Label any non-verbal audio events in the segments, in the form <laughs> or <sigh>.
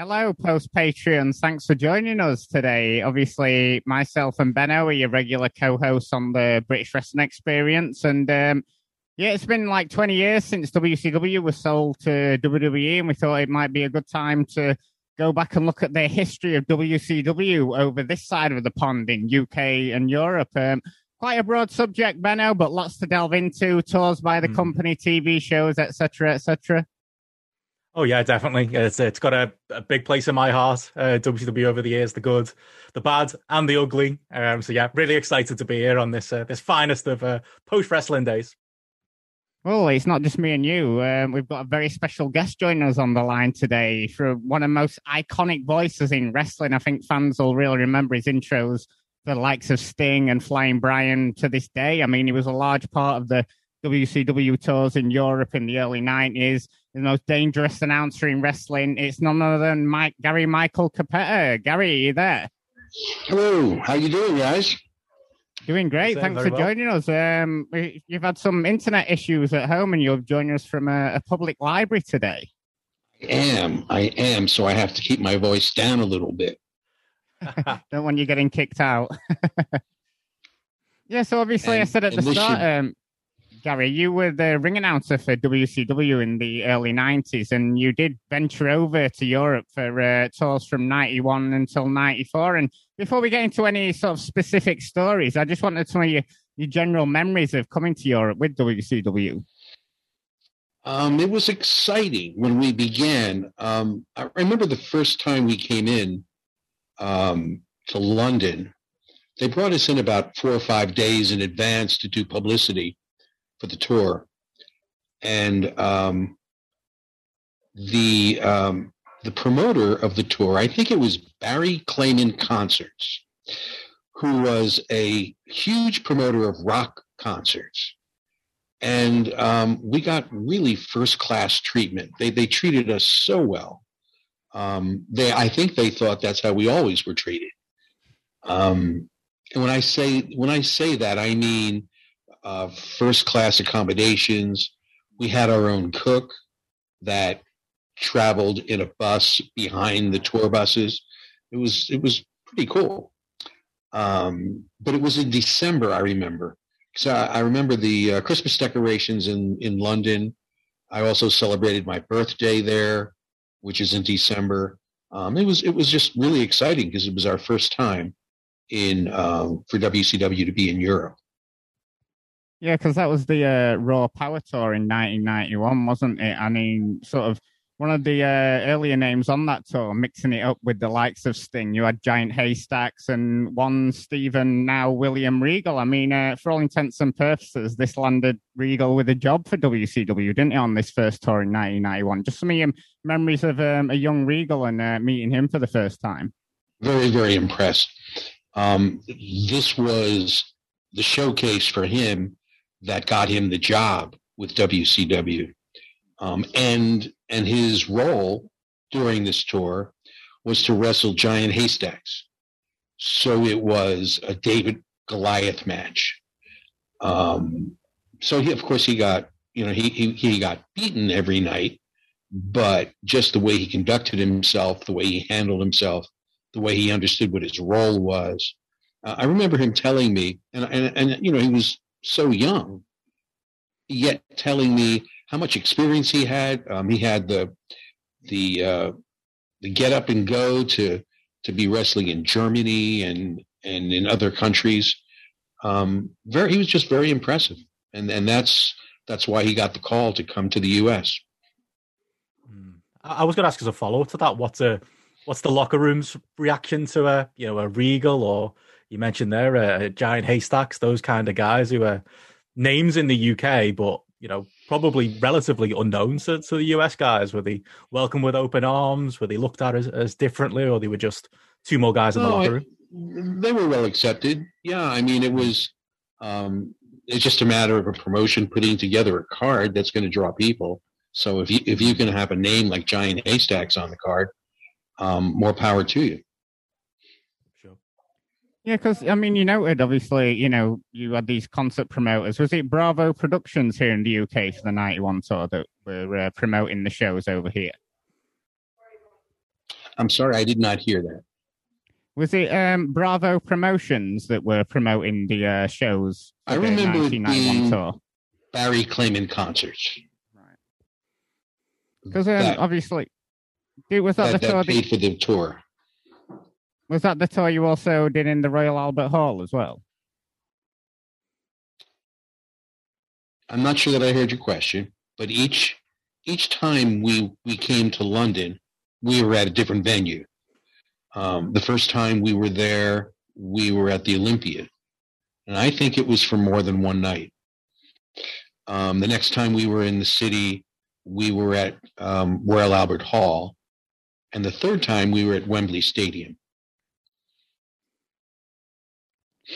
Hello, post Patreons. Thanks for joining us today. Obviously, myself and Benno are your regular co hosts on the British Wrestling Experience. And um, yeah, it's been like 20 years since WCW was sold to WWE, and we thought it might be a good time to go back and look at the history of WCW over this side of the pond in UK and Europe. Um, quite a broad subject, Benno, but lots to delve into. Tours by the mm. company, TV shows, etc., etc. Oh yeah, definitely. It's it's got a, a big place in my heart. Uh, WCW over the years, the good, the bad, and the ugly. Um, so yeah, really excited to be here on this uh, this finest of uh, post wrestling days. Well, it's not just me and you. Um, we've got a very special guest joining us on the line today for one of the most iconic voices in wrestling. I think fans will really remember his intros, the likes of Sting and Flying Brian to this day. I mean, he was a large part of the WCW tours in Europe in the early 90s. The most dangerous announcer in wrestling. It's none other than Mike, Gary Michael Cappetta. Gary, are you there? Hello. How you doing, guys? Doing great. Thanks for well. joining us. Um, you've had some internet issues at home, and you've joined us from a, a public library today. I am. I am. So I have to keep my voice down a little bit. <laughs> Don't want you getting kicked out. <laughs> yeah. So obviously, and, I said at the start, should... um, Gary, you were the ring announcer for WCW in the early 90s, and you did venture over to Europe for uh, tours from 91 until 94. And before we get into any sort of specific stories, I just wanted to know your, your general memories of coming to Europe with WCW. Um, it was exciting when we began. Um, I remember the first time we came in um, to London. They brought us in about four or five days in advance to do publicity for the tour, and um, the um, the promoter of the tour, I think it was Barry Clayman Concerts, who was a huge promoter of rock concerts, and um, we got really first class treatment. They they treated us so well. Um, they I think they thought that's how we always were treated. Um, and when I say when I say that, I mean uh, first class accommodations. We had our own cook that traveled in a bus behind the tour buses. It was it was pretty cool. Um, but it was in December, I remember. So I, I remember the uh, Christmas decorations in in London. I also celebrated my birthday there, which is in December. Um, it was it was just really exciting because it was our first time in um, for WCW to be in Europe. Yeah, because that was the uh, Raw Power Tour in 1991, wasn't it? I mean, sort of one of the uh, earlier names on that tour, mixing it up with the likes of Sting. You had Giant Haystacks and one Stephen, now William Regal. I mean, uh, for all intents and purposes, this landed Regal with a job for WCW, didn't it, on this first tour in 1991? Just some your memories of um, a young Regal and uh, meeting him for the first time. Very, very impressed. Um, this was the showcase for him that got him the job with WCW. Um, and and his role during this tour was to wrestle giant haystacks. So it was a David Goliath match. Um, so he, of course, he got you know he, he he got beaten every night, but just the way he conducted himself, the way he handled himself, the way he understood what his role was. Uh, I remember him telling me, and, and and you know he was so young, yet telling me how much experience he had. Um, he had the the uh, the get up and go to to be wrestling in Germany and and in other countries. Um, very, he was just very impressive, and and that's that's why he got the call to come to the U.S. Hmm. I was going to ask as a follow up to that, what's a what's the locker room's reaction to a you know a Regal or you mentioned there, uh, giant haystacks, those kind of guys who are names in the UK, but you know probably relatively unknown to, to the US guys. Were they welcomed with open arms? Were they looked at as, as differently, or they were just two more guys in the locker room? I, they were well accepted. Yeah, I mean it was. Um, it's just a matter of a promotion putting together a card that's going to draw people. So if you if you can have a name like Giant Haystacks on the card, um, more power to you. Yeah, because I mean, you noted obviously, you know, you had these concert promoters. Was it Bravo Productions here in the UK for the '91 tour that were uh, promoting the shows over here? I'm sorry, I did not hear that. Was it um, Bravo Promotions that were promoting the uh, shows? I remember it being Barry Clayman concerts. Right. Because um, obviously, it was that, that the tour that paid for the tour. Was that the tour you also did in the Royal Albert Hall as well? I'm not sure that I heard your question, but each each time we we came to London, we were at a different venue. Um, the first time we were there, we were at the Olympia, and I think it was for more than one night. Um, the next time we were in the city, we were at um, Royal Albert Hall, and the third time we were at Wembley Stadium.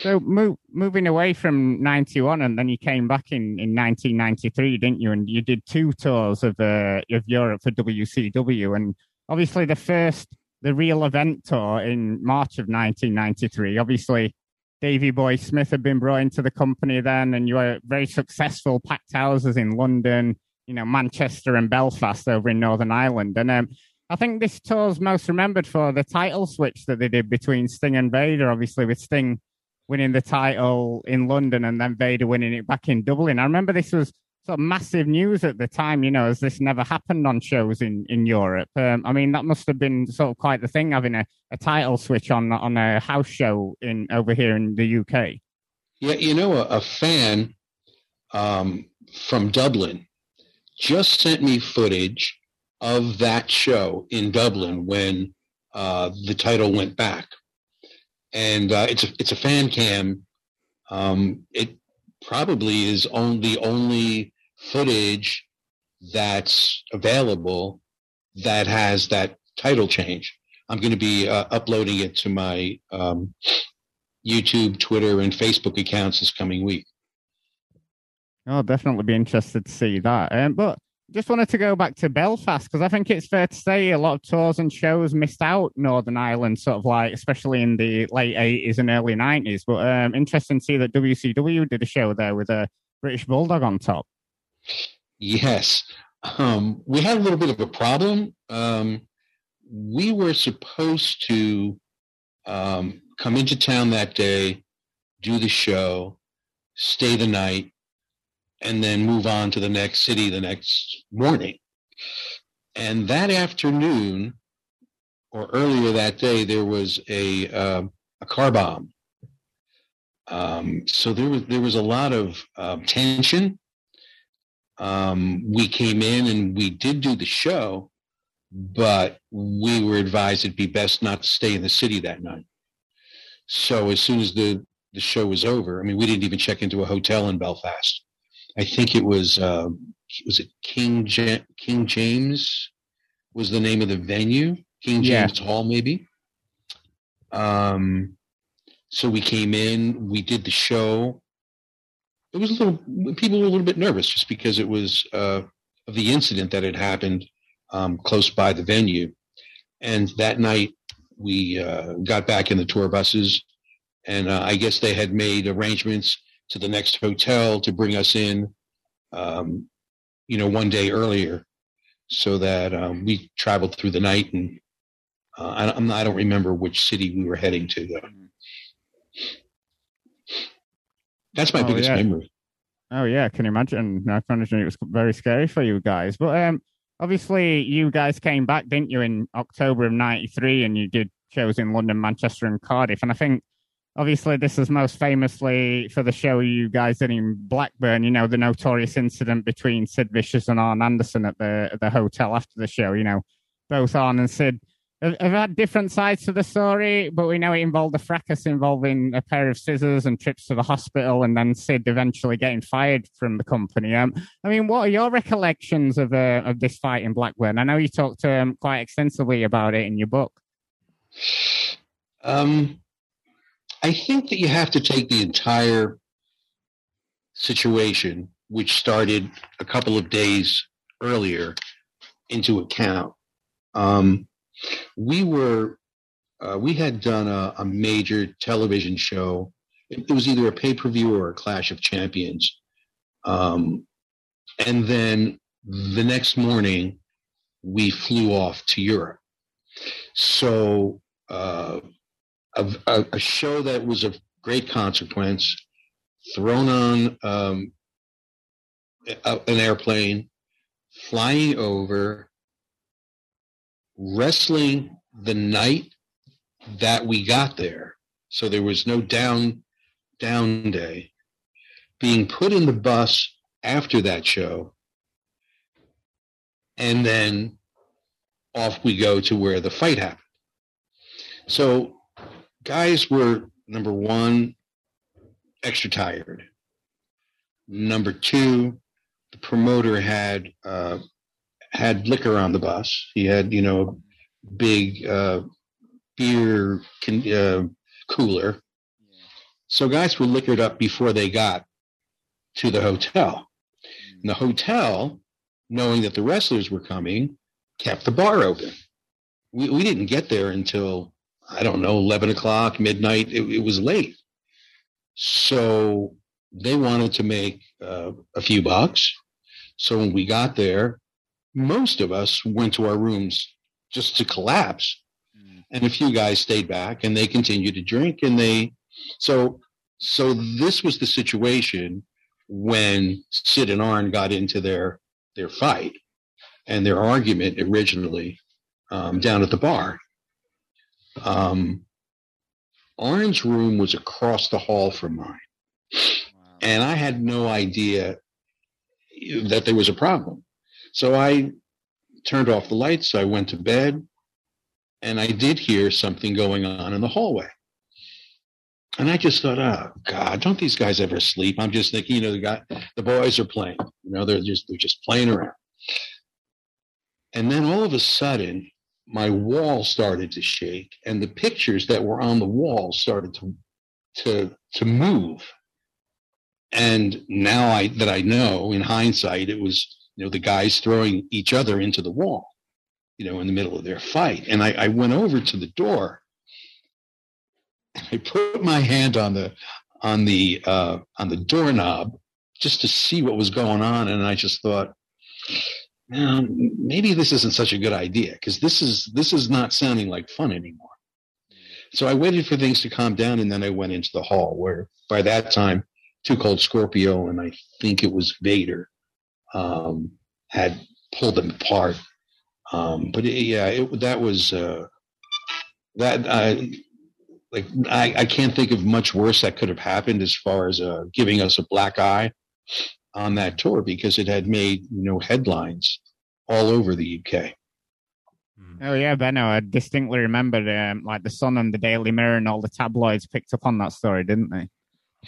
So move, moving away from '91, and then you came back in, in 1993, didn't you? And you did two tours of uh, of Europe for WCW, and obviously the first, the real event tour in March of 1993. Obviously, Davy Boy Smith had been brought into the company then, and you were very successful, packed houses in London, you know, Manchester and Belfast over in Northern Ireland, and um, I think this tour's most remembered for the title switch that they did between Sting and Vader, obviously with Sting winning the title in London and then Vader winning it back in Dublin. I remember this was sort of massive news at the time, you know, as this never happened on shows in, in Europe. Um, I mean, that must have been sort of quite the thing having a, a title switch on on a house show in over here in the UK. Yeah, you know, a, a fan um, from Dublin just sent me footage of that show in Dublin when uh, the title went back and uh, it's a it's a fan cam. Um, it probably is only the only footage that's available that has that title change. I'm going to be uh, uploading it to my um, YouTube, Twitter, and Facebook accounts this coming week. I'll definitely be interested to see that. Um, but just wanted to go back to Belfast because I think it's fair to say a lot of tours and shows missed out Northern Ireland, sort of like, especially in the late 80s and early 90s. But um, interesting to see that WCW did a show there with a British Bulldog on top. Yes. Um, we had a little bit of a problem. Um, we were supposed to um, come into town that day, do the show, stay the night, and then move on to the next city the next morning. And that afternoon, or earlier that day, there was a uh, a car bomb. Um, so there was there was a lot of uh, tension. Um, we came in and we did do the show, but we were advised it'd be best not to stay in the city that night. So as soon as the the show was over, I mean, we didn't even check into a hotel in Belfast. I think it was uh, was it King ja- King James was the name of the venue, King James yeah. Hall, maybe. Um, so we came in, we did the show. It was a little people were a little bit nervous just because it was uh, of the incident that had happened um, close by the venue, and that night we uh, got back in the tour buses, and uh, I guess they had made arrangements to the next hotel to bring us in, um, you know, one day earlier, so that um, we traveled through the night. And uh, I, not, I don't remember which city we were heading to though. That's my oh, biggest yeah. memory. Oh yeah, can you imagine? I can imagine it was very scary for you guys. But um, obviously, you guys came back, didn't you, in October of '93, and you did shows in London, Manchester, and Cardiff. And I think obviously this is most famously for the show you guys did in Blackburn. You know the notorious incident between Sid Vicious and Arn Anderson at the at the hotel after the show. You know, both Arn and Sid have, have had different sides to the story, but we know it involved a fracas involving a pair of scissors and trips to the hospital, and then Sid eventually getting fired from the company. Um, I mean, what are your recollections of uh, of this fight in Blackburn? I know you talked to um, quite extensively about it in your book. Um, I think that you have to take the entire situation, which started a couple of days earlier, into account. Um, we were uh, we had done a, a, major television show. It, was either a pay per view or a Clash of Champions, um, and then the next morning we flew off to Europe. So uh, a, a, a, show that was of great consequence, thrown on um, an airplane, flying over, wrestling the night that we got there. So there was no down down day. Being put in the bus after that show, and then off we go to where the fight happened. So guys were number one, extra tired. Number two, the promoter had uh, had liquor on the bus. He had, you know, a big uh, beer con- uh, cooler. So guys were liquored up before they got to the hotel. And the hotel, knowing that the wrestlers were coming, kept the bar open. We, we didn't get there until, I don't know, 11 o'clock, midnight. It, it was late. So they wanted to make uh, a few bucks. So when we got there, most of us went to our rooms just to collapse. Mm. And a few guys stayed back and they continued to drink and they so so this was the situation when Sid and Arn got into their their fight and their argument originally um, down at the bar. Um, Arn's room was across the hall from mine. Wow. And I had no idea that there was a problem. So I turned off the lights. I went to bed and I did hear something going on in the hallway. And I just thought, oh God, don't these guys ever sleep? I'm just thinking, you know, the guy, the boys are playing. You know, they're just they're just playing around. And then all of a sudden, my wall started to shake, and the pictures that were on the wall started to to to move. And now I that I know in hindsight, it was you know the guys throwing each other into the wall, you know, in the middle of their fight. And I, I went over to the door. and I put my hand on the on the uh, on the doorknob just to see what was going on, and I just thought, um, maybe this isn't such a good idea because this is this is not sounding like fun anymore. So I waited for things to calm down, and then I went into the hall where, by that time, Too Cold Scorpio and I think it was Vader um, had pulled them apart. Um, but it, yeah, it, that was uh, that. I, like I, I can't think of much worse that could have happened as far as uh, giving us a black eye on that tour because it had made you know headlines all over the UK. Hmm. Oh yeah, Benno, I distinctly remember um, like the Sun and the Daily Mirror and all the tabloids picked up on that story, didn't they?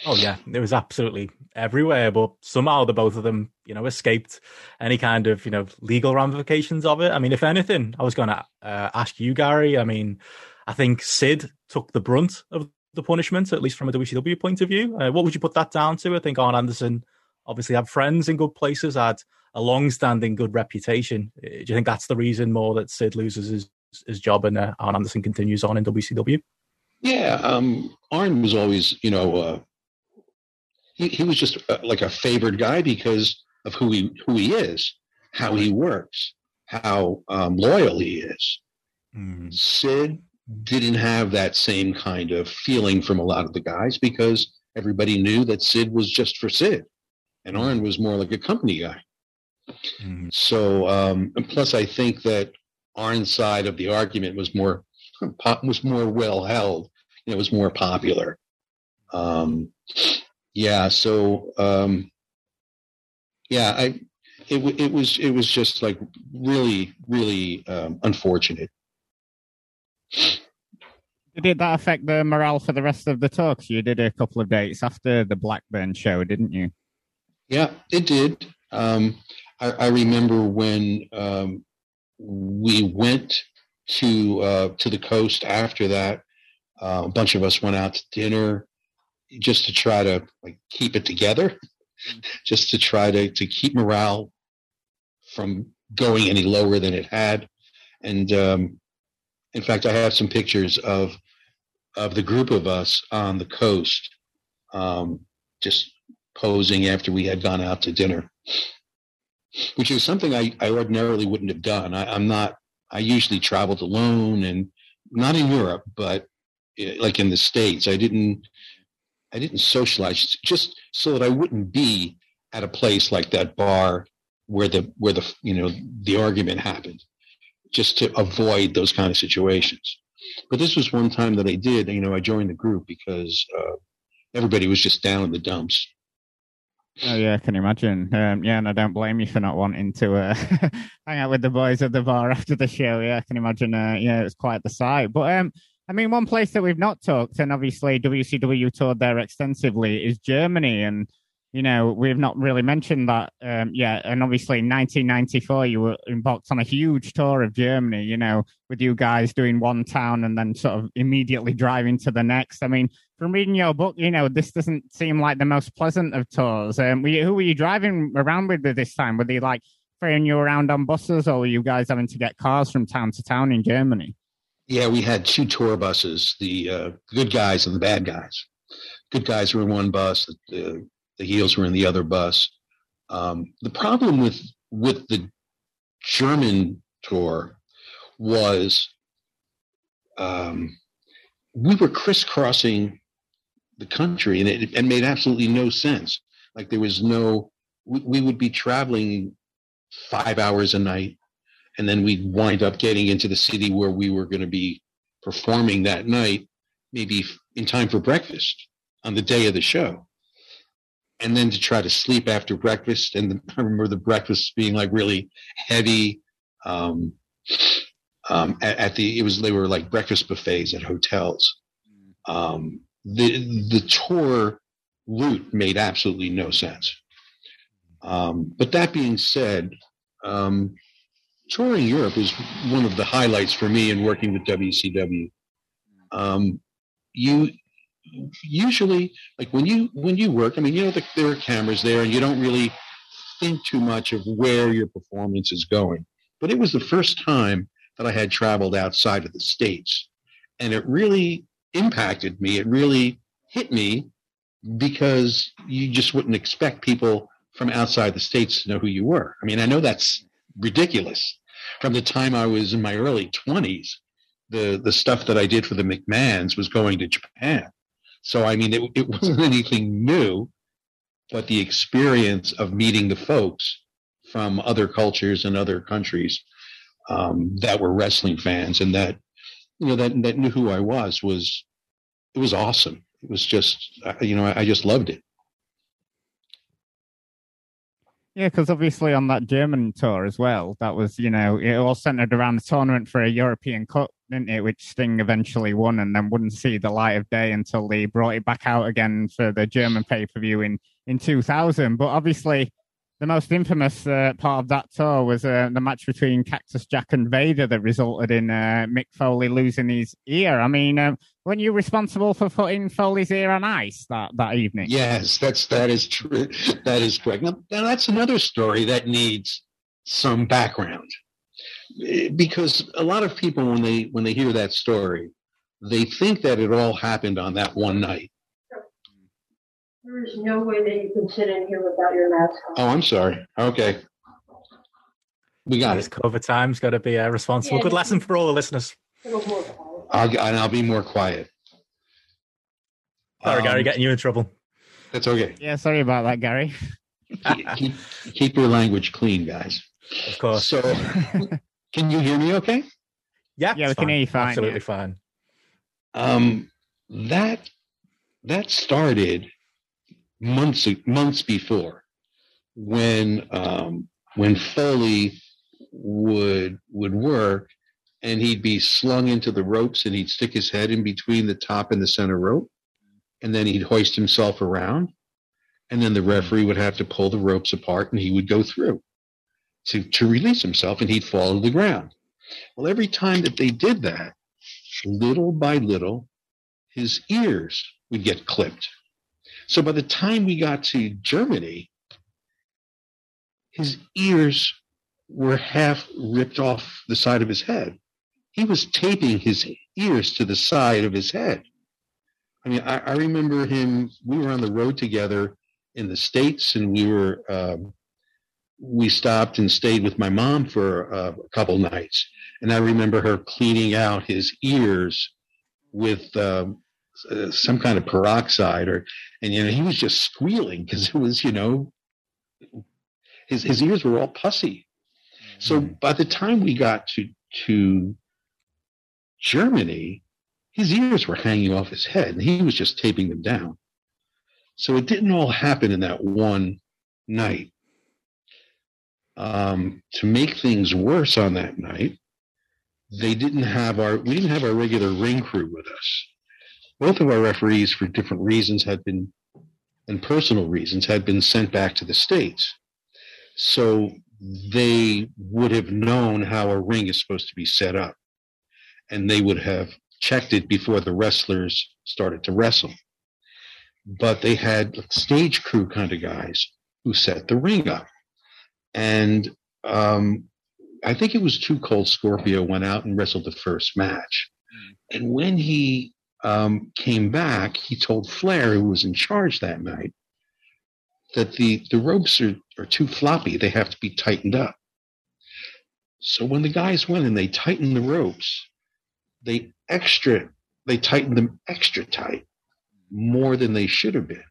Oh yeah, it was absolutely everywhere. But somehow the both of them, you know, escaped any kind of you know legal ramifications of it. I mean, if anything, I was going to uh, ask you, Gary. I mean, I think Sid took the brunt of the punishment, at least from a WCW point of view. Uh, what would you put that down to? I think Arn Anderson obviously had friends in good places, had a long-standing good reputation. Uh, do you think that's the reason more that Sid loses his his job and uh, Arn Anderson continues on in WCW? Yeah, um, Arn was always, you know, uh, he, he was just uh, like a favored guy because of who he who he is, how he works, how um, loyal he is. Mm. Sid didn't have that same kind of feeling from a lot of the guys because everybody knew that Sid was just for Sid and Arn was more like a company guy. Mm-hmm. So, um, and plus, I think that Arn's side of the argument was more was more well held. It was more popular. Um, yeah. So, um, yeah, I it it was it was just like really really um, unfortunate. Did that affect the morale for the rest of the talks? You did a couple of dates after the Blackburn show, didn't you? Yeah, it did. Um, I, I, remember when um, we went to uh, to the coast after that. Uh, a bunch of us went out to dinner just to try to like keep it together, <laughs> just to try to to keep morale from going any lower than it had. And um, in fact, I have some pictures of of the group of us on the coast, um, just posing after we had gone out to dinner, which is something I, I ordinarily wouldn't have done. I, am not I usually traveled alone and not in Europe, but eh, like in the States. I didn't I didn't socialize just so that I wouldn't be at a place like that bar where the where the you know the argument happened, just to avoid those kind of situations. But this was one time that I did. You know, I joined the group because uh, everybody was just down in the dumps. Oh yeah, I can imagine. Um, yeah, and I don't blame you for not wanting to uh, <laughs> hang out with the boys at the bar after the show. Yeah, I can imagine. Uh, yeah, it's quite the sight. But um, I mean, one place that we've not talked, and obviously WCW toured there extensively, is Germany. And you know, we've not really mentioned that um, yet. And obviously, in 1994, you were embarked on a huge tour of Germany, you know, with you guys doing one town and then sort of immediately driving to the next. I mean, from reading your book, you know, this doesn't seem like the most pleasant of tours. Um, were you, who were you driving around with this time? Were they like ferrying you around on buses or were you guys having to get cars from town to town in Germany? Yeah, we had two tour buses, the uh, good guys and the bad guys. Good guys were in one bus, the, the heels were in the other bus. Um, the problem with with the German tour was um, we were crisscrossing the country, and it, it, made absolutely no sense. Like there was no, we, we would be traveling five hours a night, and then we'd wind up getting into the city where we were going to be performing that night, maybe in time for breakfast on the day of the show and then to try to sleep after breakfast. And <laughs> I remember the breakfast being like really heavy. Um, um, at, at, the it was they were like breakfast buffets at hotels. Um, the the tour route made absolutely no sense. Um, but that being said, um, touring Europe was one of the highlights for me in working with WCW. Um, you usually like when you when you work i mean you know the, there are cameras there and you don't really think too much of where your performance is going. But it was the first time that i had traveled outside of the states and it really impacted me. It really hit me because you just wouldn't expect people from outside the states to know who you were. I mean i know that's ridiculous. From the time i was in my early 20s the the stuff that i did for the mcmahons was going to japan so, I mean, it, it wasn't anything new, but the experience of meeting the folks from other cultures and other countries um, that were wrestling fans and that, you know, that, that knew who I was, was, it was awesome. It was just, you know, I, I just loved it. Yeah, because obviously on that German tour as well, that was, you know, it all centered around the tournament for a European Cup, didn't it? Which Sting eventually won and then wouldn't see the light of day until they brought it back out again for the German pay per view in, in 2000. But obviously, the most infamous uh, part of that tour was uh, the match between Cactus Jack and Vader that resulted in uh, Mick Foley losing his ear. I mean, um, weren't you responsible for putting Foley's ear on ice that, that evening? Yes, that's that is true. <laughs> That is correct. Now, now that's another story that needs some background because a lot of people when they when they hear that story, they think that it all happened on that one night. There is no way that you can sit in here without your mask on. Oh, I'm sorry. Okay. We got this it. COVID time's got to be uh, responsible. Yeah, Good lesson for all the listeners. I'll, and I'll be more quiet. Sorry, um, Gary, getting you in trouble. That's okay. Yeah, sorry about that, Gary. keep, keep, your language clean, guys. Of course. So, <laughs> can you hear me okay? Yeah, yeah, we can hear you fine. Absolutely yeah. fine. Um, that that started months months before when um, when Foley would would work and he'd be slung into the ropes and he'd stick his head in between the top and the center rope and then he'd hoist himself around and then the referee would have to pull the ropes apart and he would go through to, to release himself and he'd fall to the ground well every time that they did that little by little his ears would get clipped so by the time we got to Germany, his ears were half ripped off the side of his head. He was taping his ears to the side of his head. I mean, I, I remember him. We were on the road together in the states, and we were um, we stopped and stayed with my mom for uh, a couple nights. and I remember her cleaning out his ears with um, uh, some kind of peroxide, or and you know he was just squealing because it was you know his his ears were all pussy. So Mm. by the time we got to to Germany, his ears were hanging off his head, and he was just taping them down. So it didn't all happen in that one night. Um, to make things worse on that night, they didn't have our we didn't have our regular ring crew with us. Both of our referees, for different reasons, had been and personal reasons, had been sent back to the states. So they would have known how a ring is supposed to be set up, and they would have checked it before the wrestlers started to wrestle. But they had stage crew kind of guys who set the ring up, and um, I think it was Too Cold Scorpio went out and wrestled the first match, and when he um, came back, he told Flair, who was in charge that night, that the, the ropes are, are too floppy. They have to be tightened up. So when the guys went and they tightened the ropes, they extra they tightened them extra tight, more than they should have been.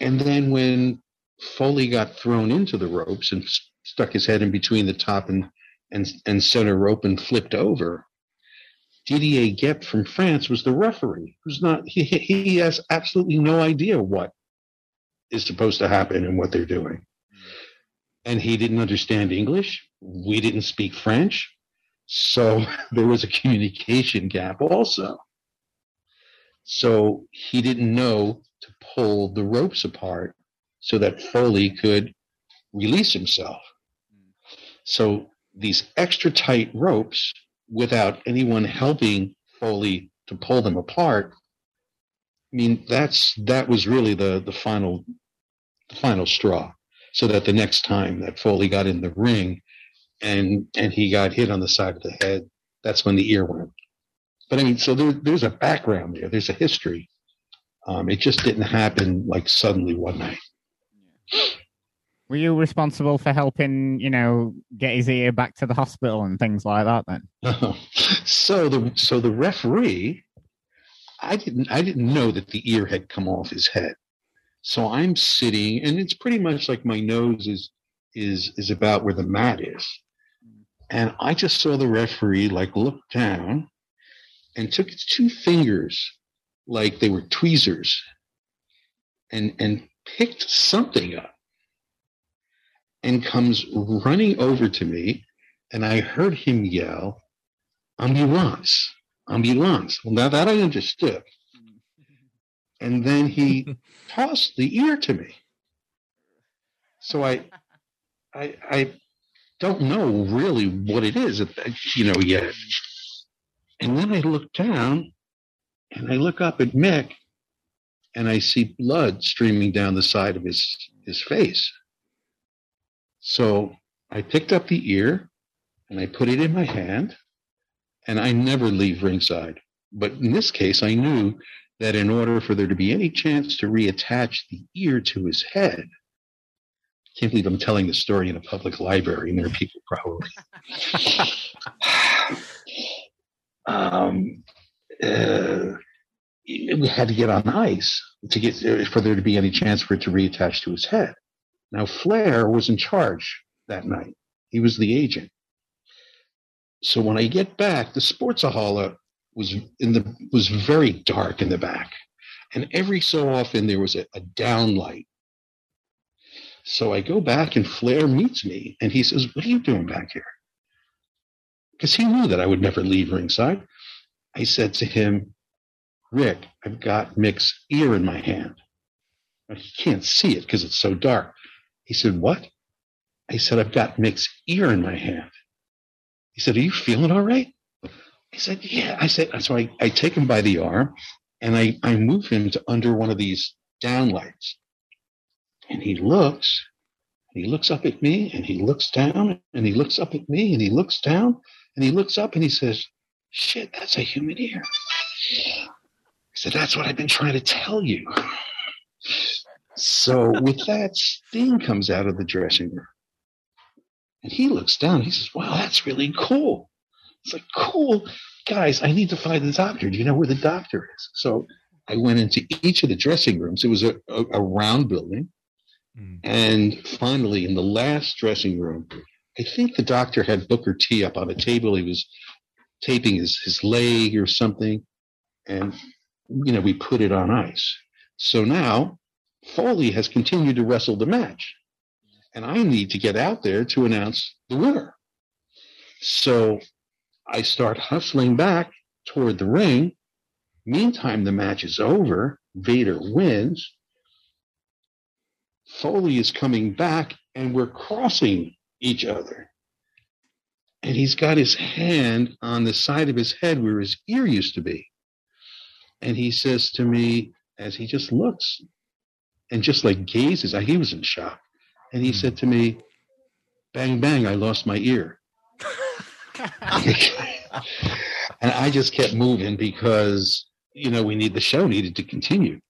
And then when Foley got thrown into the ropes and stuck his head in between the top and and, and center rope and flipped over, Didier Gep from France was the referee, who's not he he he has absolutely no idea what is supposed to happen and what they're doing. And he didn't understand English. We didn't speak French. So <laughs> there was a communication gap also. So he didn't know to pull the ropes apart so that Foley could release himself. So these extra tight ropes without anyone helping Foley to pull them apart. I mean, that's that was really the the final the final straw. So that the next time that Foley got in the ring and and he got hit on the side of the head, that's when the ear went. But I mean, so there, there's a background there. There's a history. Um, it just didn't happen like suddenly one night. Were you responsible for helping, you know, get his ear back to the hospital and things like that then? <laughs> so the so the referee, I didn't I didn't know that the ear had come off his head. So I'm sitting, and it's pretty much like my nose is is is about where the mat is, and I just saw the referee like look down, and took his two fingers like they were tweezers, and and picked something up, and comes running over to me, and I heard him yell, ambulance, ambulance. Well, now that I understood. <laughs> And then he tossed the ear to me. So I, I, I don't know really what it is, you know, yet. And then I look down and I look up at Mick and I see blood streaming down the side of his, his face. So I picked up the ear and I put it in my hand and I never leave ringside. But in this case, I knew that in order for there to be any chance to reattach the ear to his head, I can't believe I'm telling the story in a public library, and there are people probably. <laughs> <sighs> um, uh, we had to get on ice to get for there to be any chance for it to reattach to his head. Now Flair was in charge that night. He was the agent. So when I get back, the Sporthalle was in the was very dark in the back, and every so often there was a, a downlight. So I go back, and Flair meets me, and he says, "What are you doing back here?" Because he knew that I would never leave ringside. I said to him, "Rick, I've got Mick's ear in my hand. He can't see it because it's so dark." He said, "What?" I said, "I've got Mick's ear in my hand." He said, Are you feeling all right? I said, Yeah. I said, So I, I take him by the arm and I, I move him to under one of these downlights. And he looks, he looks up at me and he looks down and he looks up at me and he looks down and he looks up and he says, Shit, that's a human ear. I said, That's what I've been trying to tell you. So <laughs> with that, Sting comes out of the dressing room. And he looks down. He says, Wow, that's really cool. It's like, cool. Guys, I need to find the doctor. Do you know where the doctor is? So I went into each of the dressing rooms. It was a, a, a round building. Mm. And finally, in the last dressing room, I think the doctor had Booker T up on a table. He was taping his, his leg or something. And, you know, we put it on ice. So now Foley has continued to wrestle the match. And I need to get out there to announce the winner. So I start hustling back toward the ring. Meantime, the match is over. Vader wins. Foley is coming back, and we're crossing each other. And he's got his hand on the side of his head where his ear used to be. And he says to me, as he just looks and just like gazes, he was in shock. And he said to me, Bang, bang, I lost my ear. <laughs> and I just kept moving because, you know, we need the show needed to continue.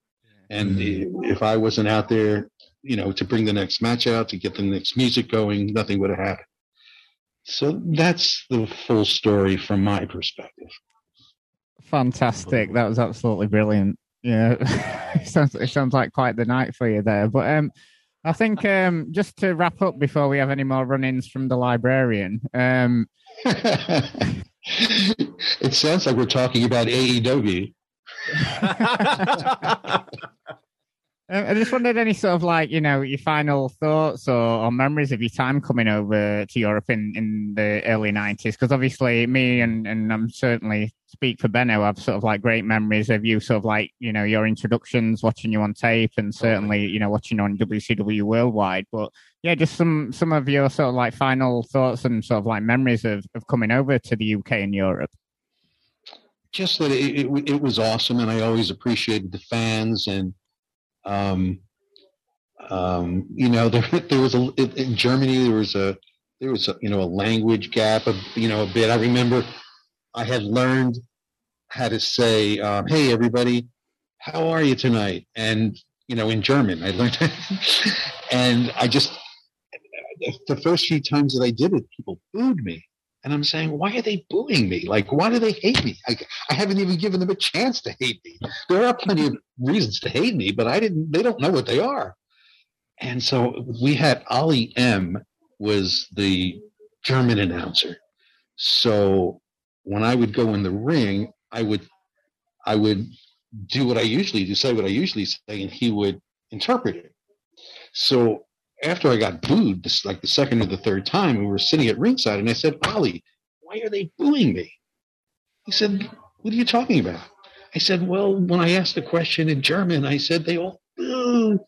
And mm-hmm. if I wasn't out there, you know, to bring the next match out, to get the next music going, nothing would have happened. So that's the full story from my perspective. Fantastic. That was absolutely brilliant. Yeah. <laughs> it sounds it sounds like quite the night for you there. But um I think um just to wrap up before we have any more run ins from the librarian, um <laughs> it sounds like we're talking about AEW. <laughs> I just wondered any sort of like, you know, your final thoughts or, or memories of your time coming over to Europe in, in the early 90s. Because obviously, me and, and I'm certainly speak for Benno, have sort of like great memories of you, sort of like, you know, your introductions, watching you on tape, and certainly, you know, watching you on WCW Worldwide. But yeah, just some some of your sort of like final thoughts and sort of like memories of, of coming over to the UK and Europe. Just that it, it, it was awesome, and I always appreciated the fans and um, um, you know, <laughs> there there was a in Germany there was a there was a, you know a language gap, a, you know, a bit. I remember I had learned how to say, um, "Hey, everybody, how are you tonight?" And you know, in German, I learned, <laughs> and I just the first few times that I did it, people booed me. And I'm saying, why are they booing me? Like, why do they hate me? I, I haven't even given them a chance to hate me. There are plenty of reasons to hate me, but I didn't. They don't know what they are. And so we had Ali M was the German announcer. So when I would go in the ring, I would I would do what I usually do, say what I usually say, and he would interpret it. So after I got booed, this like the second or the third time, we were sitting at ringside, and I said, "Ali, why are they booing me?" He said, "What are you talking about?" I said, "Well, when I asked the question in German, I said they all boo."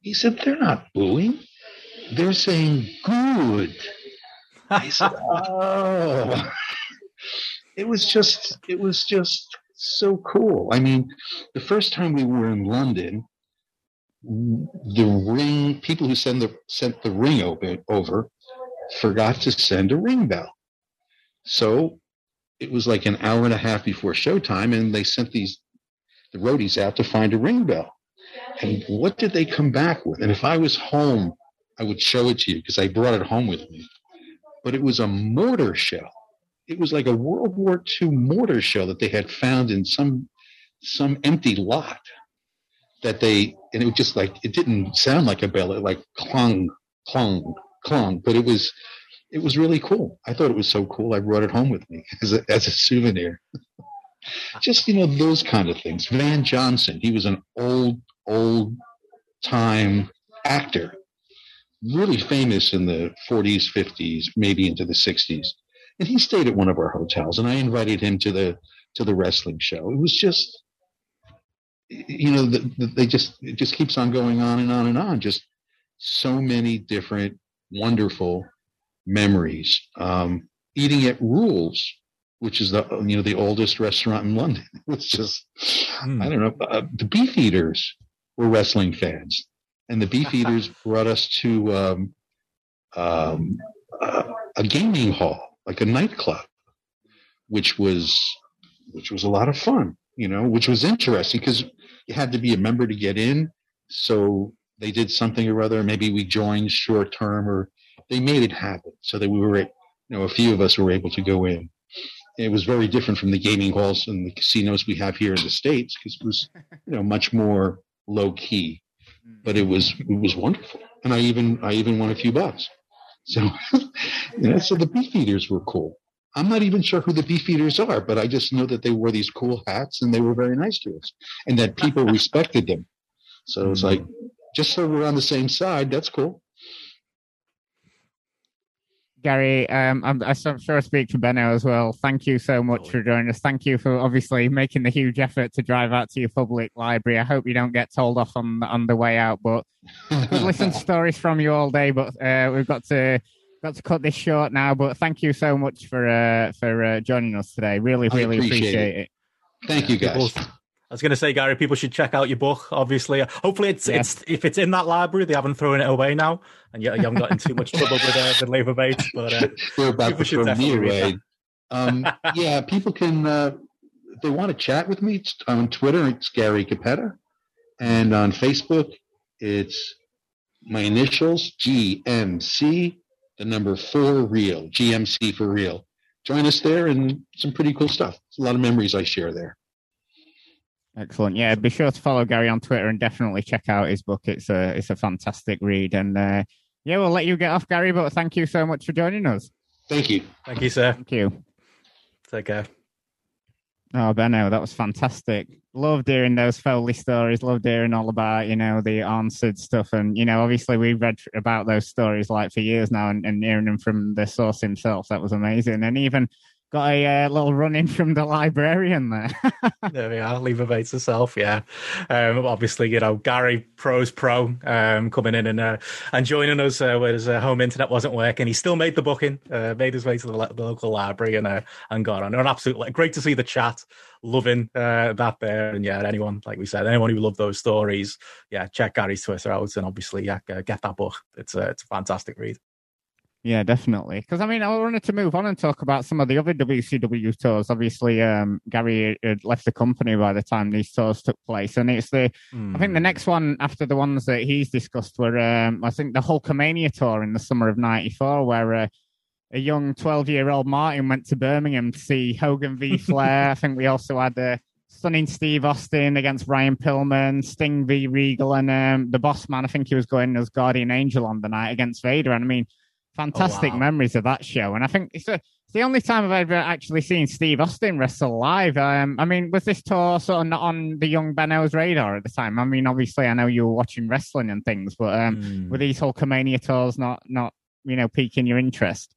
He said, "They're not booing; they're saying good." I said, <laughs> "Oh." it was just, it was just so cool. I mean, the first time we were in London, the ring people who send the sent the ring over, over forgot to send a ring bell. So it was like an hour and a half before showtime, and they sent these the roadies out to find a ring bell. And what did they come back with? And if I was home, I would show it to you because I brought it home with me. But it was a mortar shell. It was like a World War II mortar shell that they had found in some some empty lot that they and it was just like it didn't sound like a bell it like clung clung clung but it was it was really cool. I thought it was so cool i brought it home with me <laughs> as a, as a souvenir. <laughs> Just you know those kind of things. Van johnson he was an old old time actor really famous in the 40s 50s maybe into the 60s and he stayed at one of our hotels and i invited him to the to the wrestling show. It was just you know, the, the, they just it just keeps on going on and on and on. Just so many different wonderful memories. Um, eating at Rules, which is the you know the oldest restaurant in London. It was just mm. I don't know. Uh, the Beef Eaters were wrestling fans, and the Beef <laughs> Eaters brought us to um, um, uh, a gaming hall, like a nightclub, which was which was a lot of fun you know, which was interesting because you had to be a member to get in. So they did something or other. Maybe we joined short term or they made it happen so that we were, you know, a few of us were able to go in. It was very different from the gaming halls and the casinos we have here in the states because it was, you know, much more low key. Mm-hmm. But it was it was wonderful, and I even I even won a few bucks. So, <laughs> you know, so the beefeaters were cool. I'm not even sure who the beefeaters are, but I just know that they wore these cool hats and they were very nice to us, and that people <laughs> respected them. So it's like, just so we're on the same side, that's cool. Gary, um, I'm, I'm sure I speak for Benno as well. Thank you so much for joining us. Thank you for obviously making the huge effort to drive out to your public library. I hope you don't get told off on on the way out. But we've listened to <laughs> stories from you all day, but uh, we've got to got to cut this short now. But thank you so much for uh, for uh, joining us today. Really, really appreciate, appreciate it. it. Thank you, guys. I was going to say, Gary, people should check out your book. Obviously, hopefully, it's yes. it's if it's in that library, they haven't thrown it away now, and you, you haven't got in too much trouble with uh, with Labour Bates. But uh, <laughs> we're about to throw me away. Um, <laughs> yeah, people can uh, if they want to chat with me it's on Twitter. It's Gary Cappetta, and on Facebook, it's my initials GMC, the number four real GMC for real. Join us there, and some pretty cool stuff. It's a lot of memories I share there. Excellent. Yeah, be sure to follow Gary on Twitter and definitely check out his book. It's a it's a fantastic read. And uh, yeah, we'll let you get off, Gary. But thank you so much for joining us. Thank you. Thank you, sir. Thank you. Take care. Oh, Benno, that was fantastic. Loved hearing those Foley stories. Loved hearing all about, you know, the answered stuff. And, you know, obviously we've read about those stories like for years now and, and hearing them from the source himself. That was amazing. And even got a uh, little run in from the librarian there. <laughs> there we are, Lever Bates herself. Yeah, um, obviously, you know Gary Pro's Pro um, coming in and uh, and joining us uh, where his uh, home internet wasn't working. He still made the booking, uh, made his way to the, the local library, and uh, and got on. And absolutely great to see the chat. Loving that there, and yeah, anyone like we said, anyone who loved those stories, yeah, check Gary's Twitter out, and obviously, yeah, get that book. It's it's a fantastic read. Yeah, definitely. Because I mean, I wanted to move on and talk about some of the other WCW tours. Obviously, um, Gary had left the company by the time these tours took place, and it's the. Mm. I think the hmm. next one after the ones that he's discussed were, um, I think, the Hulkamania tour in the summer of '94, where uh, a young 12-year-old Martin went to Birmingham to see Hogan v <laughs> Flair. I think we also had the. Uh, stunning Steve Austin against Brian Pillman, Sting v Regal, and um, the boss man. I think he was going as Guardian Angel on the night against Vader. And I mean, fantastic oh, wow. memories of that show. And I think it's, a, it's, the only time I've ever actually seen Steve Austin wrestle live. Um, I mean, was this tour sort of not on the young Benno's radar at the time? I mean, obviously, I know you were watching wrestling and things, but um, mm. were these Hulkamania tours not, not, you know, piquing your interest?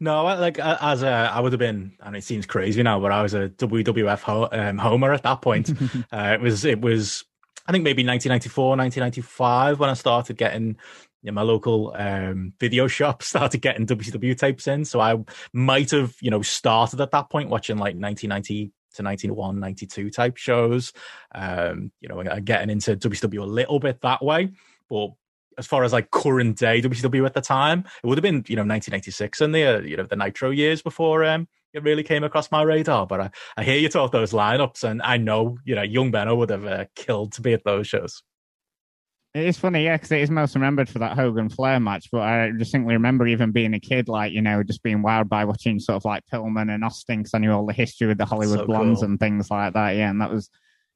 No, like as a, I would have been, and it seems crazy now, but I was a WWF ho- um, homer at that point. <laughs> uh, it was, it was, I think maybe 1994, 1995 when I started getting in my local um, video shop <laughs> started getting WCW tapes in. So I might have, you know, started at that point watching like 1990 to 91, 92 type shows, um, you know, getting into WCW a little bit that way. But as far as like current day WCW at the time, it would have been, you know, 1986 and the, uh, you know, the Nitro years before um, it really came across my radar. But I, I hear you talk those lineups and I know, you know, young Benno would have uh, killed to be at those shows. It is funny, yeah, because it is most remembered for that Hogan Flair match. But I distinctly remember even being a kid, like you know, just being wowed by watching sort of like Pillman and Austin, because I knew all the history with the Hollywood so Blondes cool. and things like that. Yeah, and that was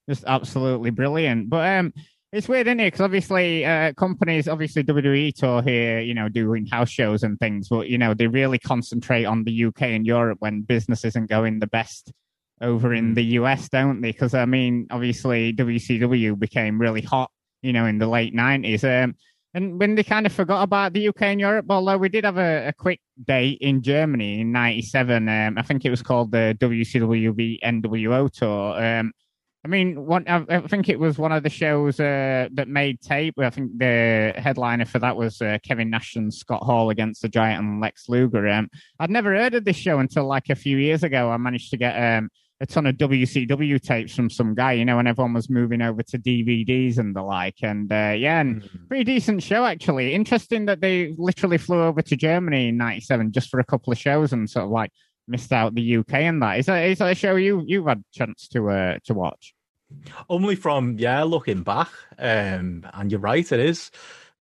just absolutely brilliant. But um, it's weird, isn't it? Because obviously, uh, companies, obviously WWE tour here, you know, doing house shows and things, but you know, they really concentrate on the UK and Europe when business isn't going the best over in mm. the US, don't they? Because I mean, obviously, WCW became really hot you know, in the late 90s. Um, and when they kind of forgot about the UK and Europe, although we did have a, a quick date in Germany in 97, um, I think it was called the WCW NWO Tour. Um, I mean, one, I, I, think it was one of the shows uh, that made tape. I think the headliner for that was uh, Kevin Nash and Scott Hall against the Giant and Lex Luger. Um, I'd never heard of this show until like a few years ago. I managed to get um, a ton of WCW tapes from some guy, you know, when everyone was moving over to DVDs and the like. And uh, yeah, and mm. pretty decent show actually. Interesting that they literally flew over to Germany in '97 just for a couple of shows and sort of like missed out the UK and that. Is that is that a show you you've had chance to uh, to watch? Only from yeah, looking back, um, and you're right, it is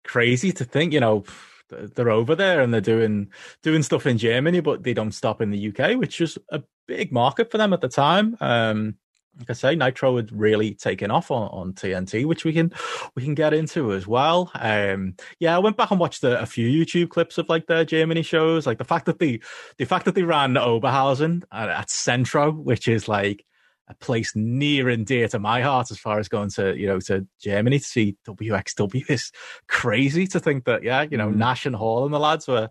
crazy to think, you know they're over there and they're doing doing stuff in Germany, but they don't stop in the UK, which is a big market for them at the time. Um, like I say, Nitro had really taken off on, on TNT, which we can we can get into as well. Um, yeah, I went back and watched a, a, few YouTube clips of like their Germany shows, like the fact that they the fact that they ran Oberhausen at, at Centro, which is like a place near and dear to my heart as far as going to you know to Germany to see WXW is crazy to think that yeah you know mm. Nash and Hall and the lads were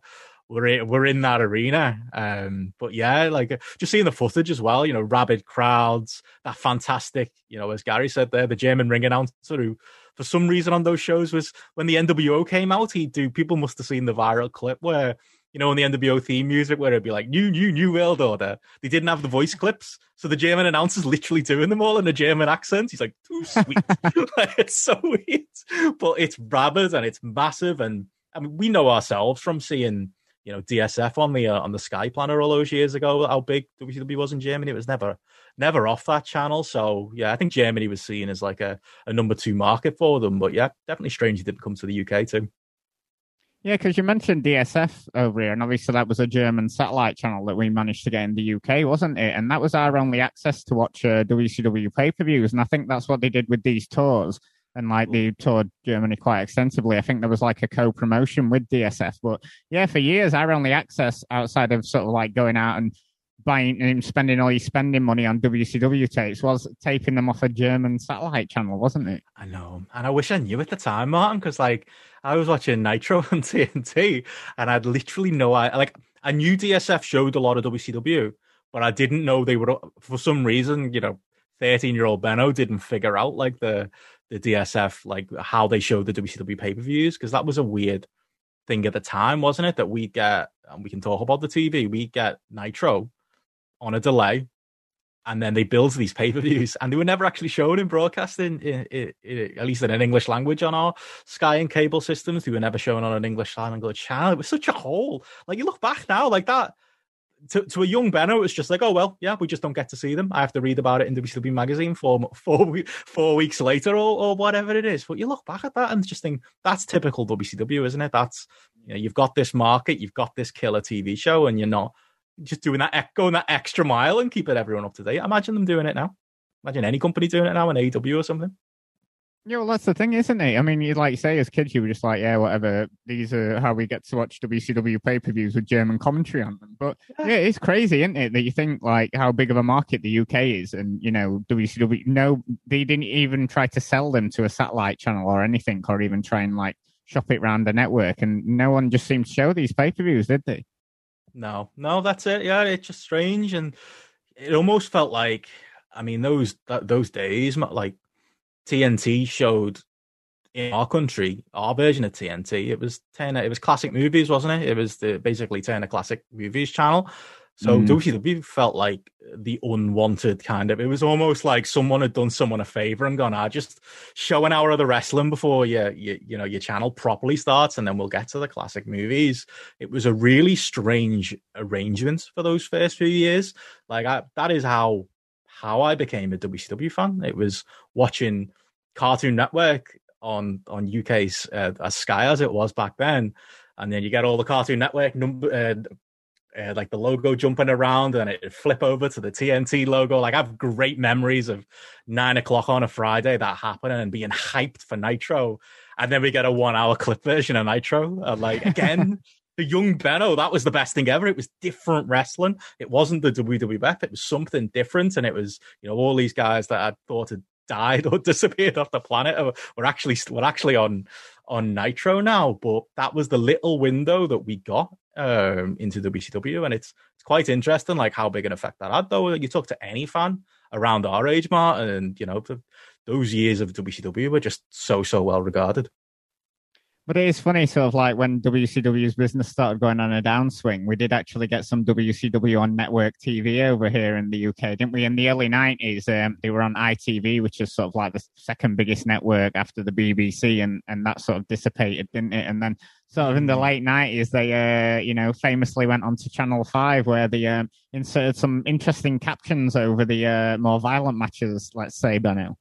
we're in, we're in that arena. Um, but yeah, like just seeing the footage as well, you know, rabid crowds, that fantastic, you know, as Gary said there, the German ring announcer who, for some reason on those shows was when the NWO came out, he do people must have seen the viral clip where you know, on the NWO theme music where it'd be like new, new, new world order. They didn't have the voice clips, so the German announcer's literally doing them all in a German accent. He's like, too sweet. like, <laughs> <laughs> it's so weird, but it's rabid and it's massive, and I mean, we know ourselves from seeing you know DSF on the uh, on the Sky Planner all those years ago. How big WCW was in Germany, it was never never off that channel. So yeah, I think Germany was seen as like a, a number two market for them. But yeah, definitely strange he didn't come to the UK too. Yeah, because you mentioned DSF over here, and obviously that was a German satellite channel that we managed to get in the UK, wasn't it? And that was our only access to watch uh, WCW pay per views. And I think that's what they did with these tours and like they toured Germany quite extensively. I think there was like a co promotion with DSF, but yeah, for years our only access outside of sort of like going out and buying and spending all your spending money on WCW tapes was taping them off a German satellite channel, wasn't it? I know, and I wish I knew at the time, Martin, because like I was watching Nitro <laughs> on TNT, and I'd literally no I like I knew DSF showed a lot of WCW, but I didn't know they were for some reason, you know. 13 year old Benno didn't figure out like the the DSF, like how they showed the WCW pay per views, because that was a weird thing at the time, wasn't it? That we get, and we can talk about the TV, we get Nitro on a delay, and then they build these pay per views, and they were never actually shown in broadcasting, in, in, in, at least in an English language on our Sky and cable systems. They were never shown on an English language channel. It was such a hole. Like you look back now, like that to, to a young Benno, it's just like, oh well, yeah, we just don't get to see them. I have to read about it in WCW magazine four four four weeks later, or, or whatever it is. But you look back at that and just think that's typical WCW, isn't it? That's you know, you've got this market, you've got this killer TV show, and you're not just doing that going that extra mile and keeping everyone up to date. Imagine them doing it now. Imagine any company doing it now, an AEW or something. Yeah, well, that's the thing, isn't it? I mean, you like say as kids, you were just like, yeah, whatever. These are how we get to watch WCW pay per views with German commentary on them. But yeah. yeah. it's crazy, isn't it, that you think like how big of a market the UK is, and you know, WCW. No, they didn't even try to sell them to a satellite channel or anything, or even try and like shop it around the network, and no one just seemed to show these pay per views, did they? No, no, that's it. Yeah, it's just strange, and it almost felt like, I mean, those that, those days, like TNT showed in our country our version of TNT. It was Turner. It was classic movies, wasn't it? It was the basically Turner Classic Movies channel. So mm. WCW felt like the unwanted kind of. It was almost like someone had done someone a favor and gone, "I ah, just show an hour of the wrestling before you, you, you know, your channel properly starts, and then we'll get to the classic movies." It was a really strange arrangement for those first few years. Like I, that is how how I became a WCW fan. It was watching Cartoon Network on on UK's uh, as Sky as it was back then, and then you get all the Cartoon Network number. Uh, uh, like the logo jumping around and it flip over to the TNT logo. Like I have great memories of nine o'clock on a Friday that happening and being hyped for Nitro. And then we get a one hour clip version of Nitro. Uh, like again, <laughs> the young Benno, that was the best thing ever. It was different wrestling. It wasn't the WWF. It was something different. And it was, you know, all these guys that I thought had died <laughs> or disappeared off the planet were actually were actually on on Nitro now. But that was the little window that we got um, into WCW, and it's it's quite interesting, like how big an effect that had. Though you talk to any fan around our age, Martin, and you know the, those years of WCW were just so so well regarded. But it is funny, sort of like when WCW's business started going on a downswing, we did actually get some WCW on network TV over here in the UK, didn't we? In the early 90s, um, they were on ITV, which is sort of like the second biggest network after the BBC, and, and that sort of dissipated, didn't it? And then sort of in the mm. late 90s, they, uh, you know, famously went on to Channel 5 where they um, inserted some interesting captions over the uh, more violent matches, let's say, Benno.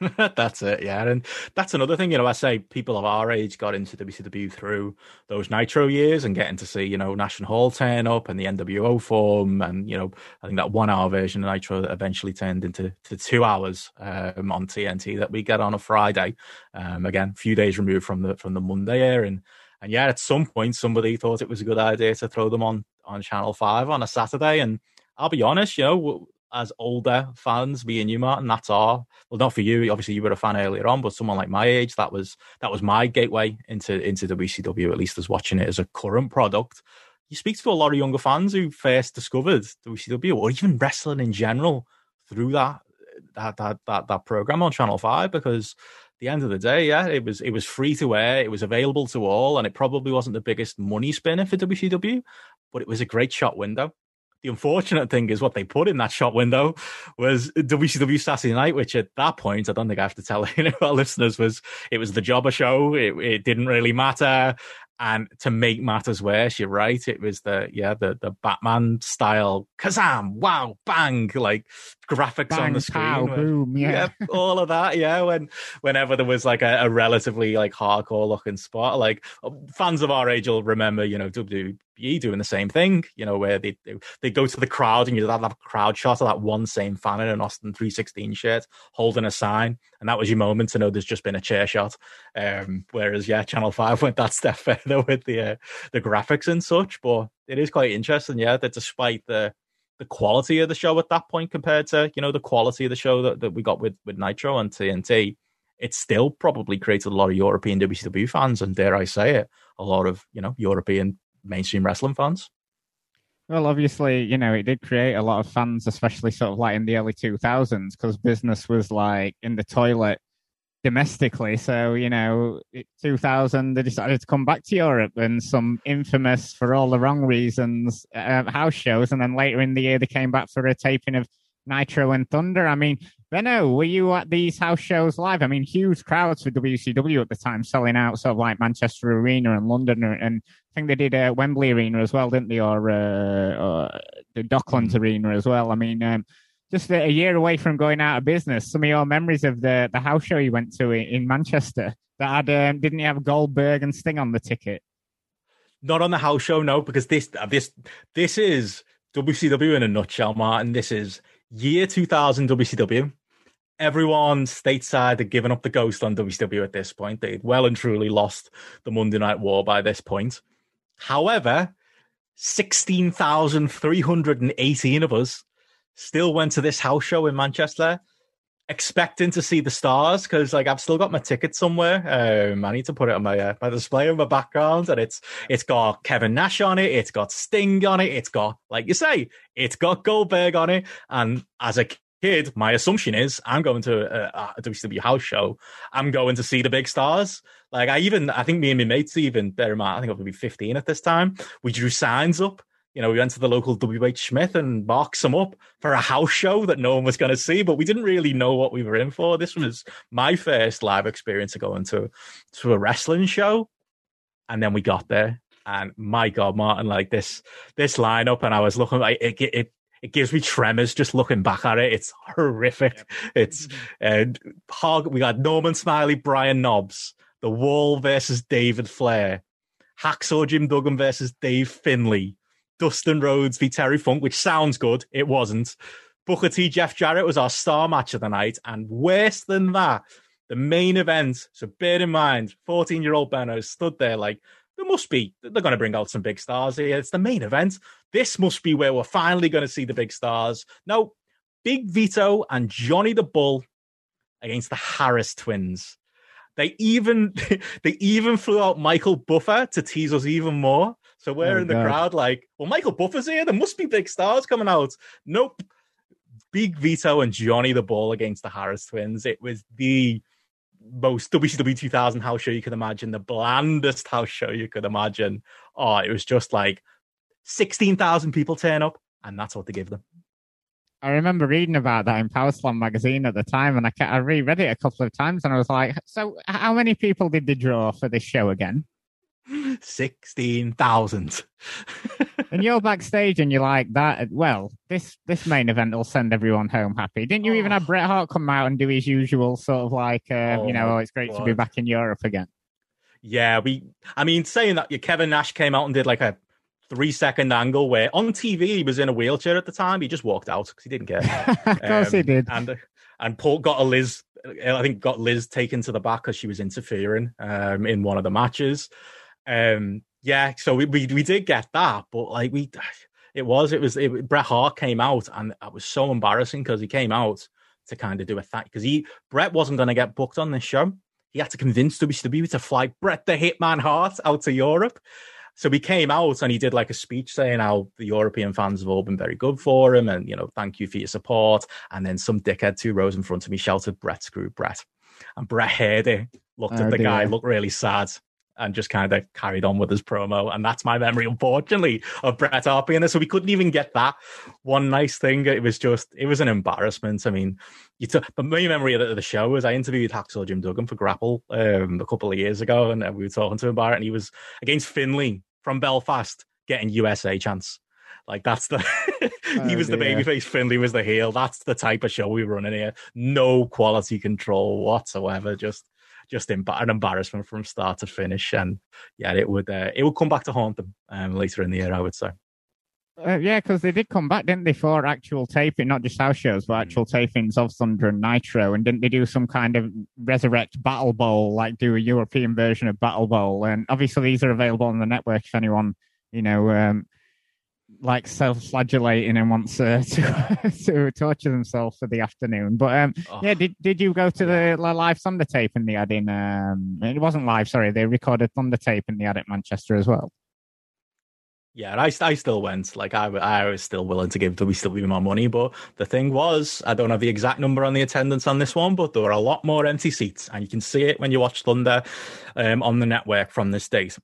<laughs> that's it, yeah. And that's another thing, you know, I say people of our age got into WCW through those Nitro years and getting to see, you know, Nash and Hall turn up and the NWO form. And, you know, I think that one hour version of Nitro eventually turned into to two hours um, on TNT that we get on a Friday. Um, again, a few days removed from the from the Monday air. And, and yeah, at some point, somebody thought it was a good idea to throw them on, on Channel 5 on a Saturday. And I'll be honest, you know, as older fans, me and you, Martin, that's all. Well, not for you. Obviously, you were a fan earlier on, but someone like my age, that was that was my gateway into into WCW. At least as watching it as a current product. You speak to a lot of younger fans who first discovered WCW or even wrestling in general through that that that that, that program on Channel Five because. the end of the day, yeah, it was it was free to air, it was available to all, and it probably wasn't the biggest money spinner for WCW, but it was a great shot window the unfortunate thing is what they put in that shop window was WCW Saturday Night, which at that point, I don't think I have to tell <laughs> you know, our listeners was it was the jobber show. It, it didn't really matter. And to make matters worse, you're right. It was the yeah the the Batman style Kazam, wow, bang, like graphics Bang, on the screen. pow, boom, yeah. all of that. Yeah, when whenever there was like a, a relatively like hardcore looking spot, like fans of our age will remember, you know, WWE doing the same thing. You know, where they they, they go to the crowd and you have that crowd shot of that one same fan in an Austin three sixteen shirt holding a sign, and that was your moment to know there's just been a chair shot. Um, whereas yeah, Channel Five <laughs> went that step further with the uh, the graphics and such, but it is quite interesting, yeah, that despite the the quality of the show at that point compared to you know the quality of the show that, that we got with with Nitro and TNT, it still probably created a lot of European WCW fans and dare I say it, a lot of you know European mainstream wrestling fans. Well, obviously, you know, it did create a lot of fans, especially sort of like in the early 2000s, because business was like in the toilet domestically. So, you know, 2000, they decided to come back to Europe and some infamous, for all the wrong reasons, uh, house shows. And then later in the year, they came back for a taping of Nitro and Thunder. I mean, Benno, were you at these house shows live? I mean, huge crowds for WCW at the time, selling out sort of like Manchester Arena and London and I think they did uh, Wembley Arena as well, didn't they? Or, uh, or the Docklands Arena as well. I mean, um, just a, a year away from going out of business. Some of your memories of the, the house show you went to in, in Manchester that had um, didn't you have Goldberg and Sting on the ticket? Not on the house show, no, because this this this is WCW in a nutshell, Martin. This is year 2000 WCW. Everyone stateside had given up the ghost on WCW at this point. They'd well and truly lost the Monday Night War by this point. However, 16,318 of us still went to this house show in Manchester expecting to see the stars because like I've still got my ticket somewhere. Um, I need to put it on my uh, my display in my background, and it's it's got Kevin Nash on it, it's got Sting on it, it's got like you say, it's got Goldberg on it. And as a kid, my assumption is I'm going to a, WCW house show. I'm going to see the big stars. Like I even I think me and my mates even bear in mind, I think I was maybe 15 at this time. We drew signs up you know, we went to the local WH Smith and marked some up for a house show that no one was going to see, but we didn't really know what we were in for. This was my first live experience of going to to a wrestling show, and then we got there, and my God, Martin, like this this lineup, and I was looking like it it. It gives me tremors just looking back at it. It's horrific. <laughs> It's uh. We got Norman Smiley, Brian Knobbs, The Wall versus David Flair, Hacksaw Jim Duggan versus Dave Finlay, Dustin Rhodes v Terry Funk, which sounds good. It wasn't. Booker T. Jeff Jarrett was our star match of the night. And worse than that, the main event. So bear in mind, 14 year old Benno stood there like, there must be, they're going to bring out some big stars here. It's the main event. This must be where we're finally going to see the big stars. No, Big Vito and Johnny the Bull against the Harris twins. They even <laughs> they even flew out Michael Buffer to tease us even more. So we're Oh, in the God. crowd like, well, Michael Buffer's here. There must be big stars coming out. Nope. Big Vito and Johnny the Bull against the Harris twins. It was the most WCW 2000 house show you could imagine, the blandest house show you could imagine. Oh, it was just like 16,000 people turn up, and that's what they give them. I remember reading about that in Power Slam magazine at the time, and I, I reread it a couple of times, and I was like, "So, how many people did they draw for this show again?" Sixteen thousand. <laughs> and you're backstage and you're like that. Well, this this main event will send everyone home happy. Didn't you even have Bret Hart come out and do his usual sort of like, uh, Oh you know, oh, it's great to be back in Europe again. Yeah, we. I mean, saying that, Kevin Nash came out and did like a three second angle where on TV he was in a wheelchair at the time. He just walked out because he didn't care. <laughs> of course he Um, did. And and Paul got a Liz. I think got Liz taken to the back because she was interfering um, in one of the matches. Um, yeah, so we, we we did get that, but like we, it was it was it, Bret Hart came out and it was so embarrassing because he came out to kind of do a thing because he Bret wasn't going to get booked on this show. He had to convince WCW to fly Bret the Hitman Hart out to Europe. So he came out and he did like a speech saying how the European fans have all been very good for him and, you know, thank you for your support. And then some dickhead two rows in front of me shouted, Bret, screw Bret. And Bret heard it, looked Oh, at the guy, dear. looked really sad and just kind of carried on with his promo. And that's my memory, unfortunately, of Bret Hart being there. So we couldn't even get that one nice thing. It was just, it was an embarrassment. I mean, you took, but my memory of the, show was I interviewed Hacksaw Jim Duggan for Grapple um, a couple of years ago, and uh, we were talking to him about it, and he was against Finlay from Belfast getting USA chance. Like that's the <laughs> he Oh, was the dear. babyface, Finlay was the heel. That's the type of show we were running here. No quality control whatsoever. Just just an embarrassment from start to finish. And yeah, it would uh, it would come back to haunt them um, later in the year, I would say. Uh, yeah, because they did come back, didn't they, for actual taping, not just house shows, but actual tapings of Thunder and Nitro. And didn't they do some kind of resurrect Battle Bowl, like do a European version of Battle Bowl? And obviously, these are available on the network if anyone, you know, um, like self-flagellating and wants uh, <laughs> to to torture themselves for the afternoon. But um, Oh, yeah, did did you go to the live Thunder tape in the ad in? Um, it wasn't live, sorry. They recorded Thunder tape in the ad at Manchester as well. Yeah, I, I still went. Like I, I was still willing to give WCW my money, but the thing was, I don't have the exact number on the attendance on this one, but there were a lot more empty seats, and you can see it when you watch Thunder um, on the network from this date.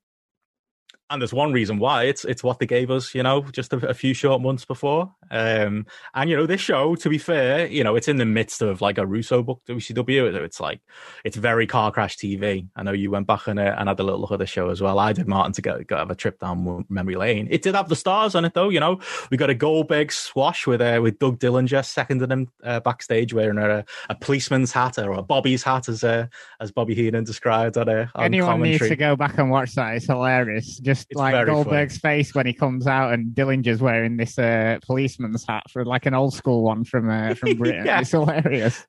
And there's one reason why it's it's what they gave us, you know, just a, a few short months before. Um, and you know, this show, to be fair, you know, it's in the midst of like a Russo book WCW. It's like it's very car crash TV. I know you went back on it and had a little look at the show as well. I did, Martin, to go, go have a trip down memory lane. It did have the stars on it, though. You know, we got a Goldberg swash with uh, with Doug Dillinger seconding him uh, backstage wearing a, a policeman's hat or a Bobby's hat, as uh, as Bobby Heenan described on, uh, on Anyone needs to go back and watch that. It's hilarious. Just It's like Goldberg's face when he comes out and Dillinger's wearing this uh, policeman's hat for like an old school one from uh, from <laughs> Britain. Yeah. It's hilarious.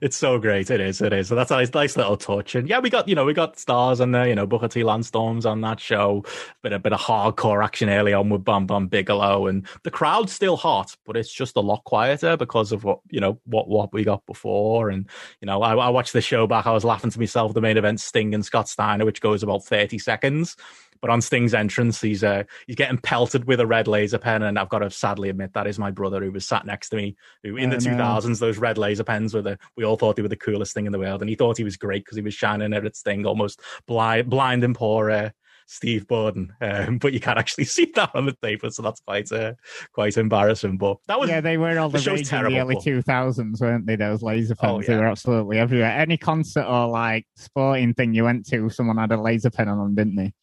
It's so great. It is. It is. So that's a nice, nice little touch. And yeah, we got you know we got stars and uh, you know Booker T. Lance Storms on that show. Bit a bit of hardcore action early on with Bam Bam Bigelow, and the crowd's still hot, but it's just a lot quieter because of what you know what what we got before. And you know I, I watched the show back. I was laughing to myself. The main event, Sting and Scott Steiner, which goes about thirty seconds. But on Sting's entrance, he's uh, he's getting pelted with a red laser pen, and I've got to sadly admit that is my brother who was sat next to me, who in Oh, the no. 2000s those red laser pens were the we all thought they were the coolest thing in the world, and he thought he was great because he was shining at Sting, almost blind blinding poor uh, Steve Borden. Um, but you can't actually <laughs> see that on the paper, so that's quite uh, quite embarrassing. But that was yeah, they were all the the rage in the early two thousands, weren't they? Those laser pens. Oh, They were absolutely everywhere. Any concert or like sporting thing you went to, someone had a laser pen on them, didn't they?